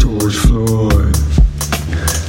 George Floyd.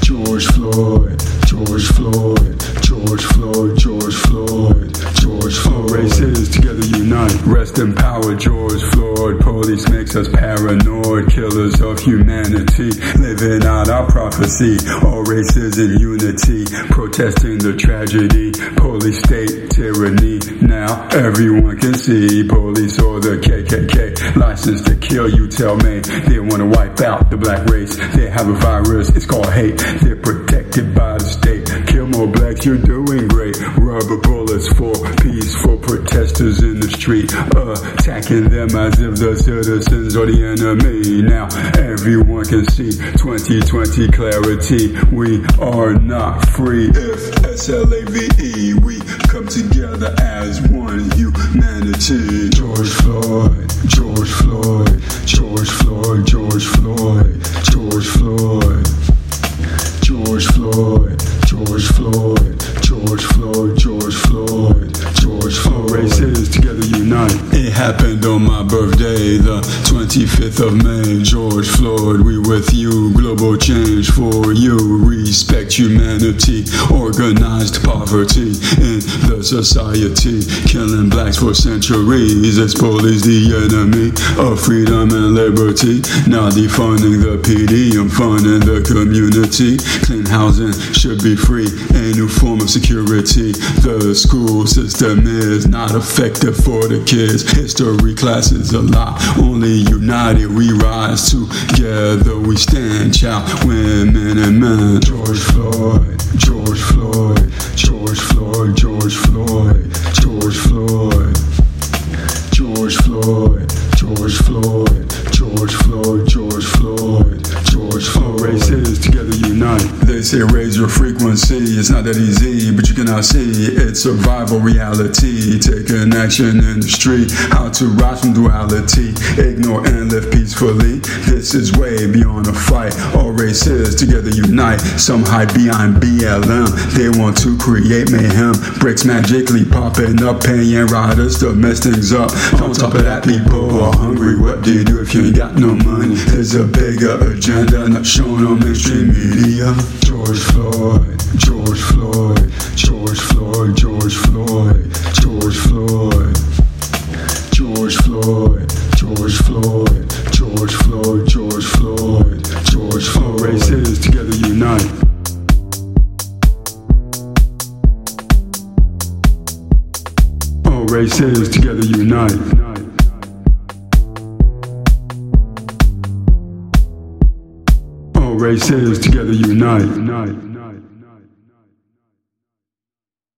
George Floyd. George Floyd. George Floyd. George Floyd. Races together unite. Rest in power, George Floyd. Police makes us paranoid, killers of humanity. Living out our prophecy. All races in unity, protesting the tragedy. Police state tyranny. Now everyone can see. Police or the KKK. License to kill, you tell me. They want to wipe out the black race. They have a virus, it's called hate. They're protected by the state. Kill more blacks, you're doing great. Rubber bullets for peaceful protesters in the street. Attacking them as if the citizens are the enemy. Now everyone can see 2020 clarity. We are not free. If S-L-A-V-E, we come together as one humanity. George Floyd, Races together unite. Happened on my birthday, the 25th of May. George Floyd, we with you. Global change for you. Respect humanity. Organized poverty in the society. Killing blacks for centuries. It's police the enemy of freedom and liberty. Now defunding the PD and funding the community. Clean housing should be free. A new form of security. The school system is not effective for the kids. History class is a lie. Only united we rise. Together we stand. Child, women, and men. George Floyd, George Floyd, George Floyd, George Floyd, George Floyd, George Floyd, George Floyd, George Floyd, George Floyd, George Floyd. Races together unite. They say your frequency. It's not that easy, but you cannot see it's survival reality. Taking action in the street. How to rise from duality. Ignore and live peacefully. This is way beyond a fight. All races together unite. Some hide behind BLM. They want to create mayhem. Bricks magically popping up, paying riders to mess things up. On top of that, people are hungry. What do you do if you ain't got no money? There's a bigger agenda not shown on mainstream media. George Floyd, George Floyd, George Floyd, George Floyd, George Floyd, George Floyd, George Floyd, George Floyd, George Floyd, George Floyd. Races together unite. All races together unite. All races together unite.